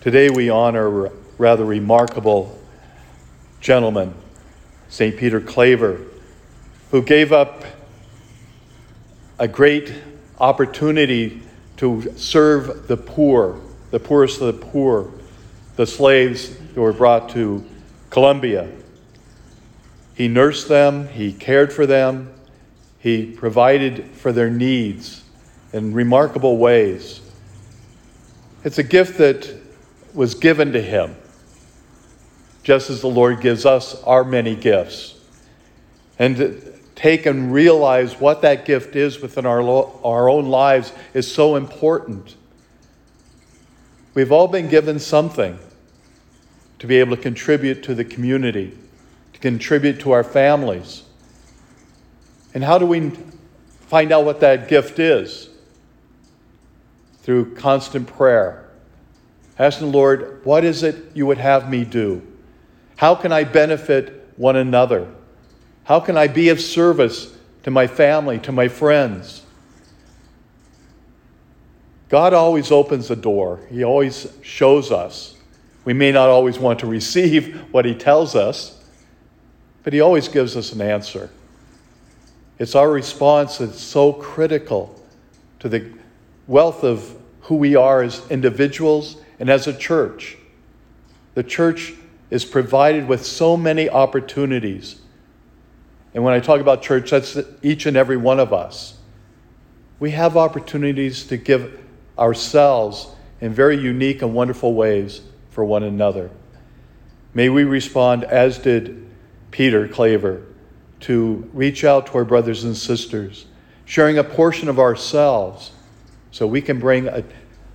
Today we honor a rather remarkable gentleman, St. Peter Claver, who gave up a great opportunity to serve the poor, the poorest of the poor, the slaves who were brought to Colombia. He nursed them, he cared for them, he provided for their needs in remarkable ways. It's a gift that was given to him, just as the Lord gives us our many gifts. And to take and realize what that gift is within our, our own lives is so important. We've all been given something to be able to contribute to the community, to contribute to our families. And how do we find out what that gift is? Through constant prayer asking the Lord, what is it you would have me do? How can I benefit one another? How can I be of service to my family, to my friends? God always opens the door, He always shows us. We may not always want to receive what He tells us, but He always gives us an answer. It's our response that's so critical to the wealth of who we are as individuals and as a church. The church is provided with so many opportunities. And when I talk about church, that's each and every one of us. We have opportunities to give ourselves in very unique and wonderful ways for one another. May we respond as did Peter Claver to reach out to our brothers and sisters, sharing a portion of ourselves so we can bring a,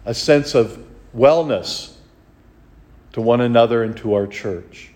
a sense of wellness to one another and to our church.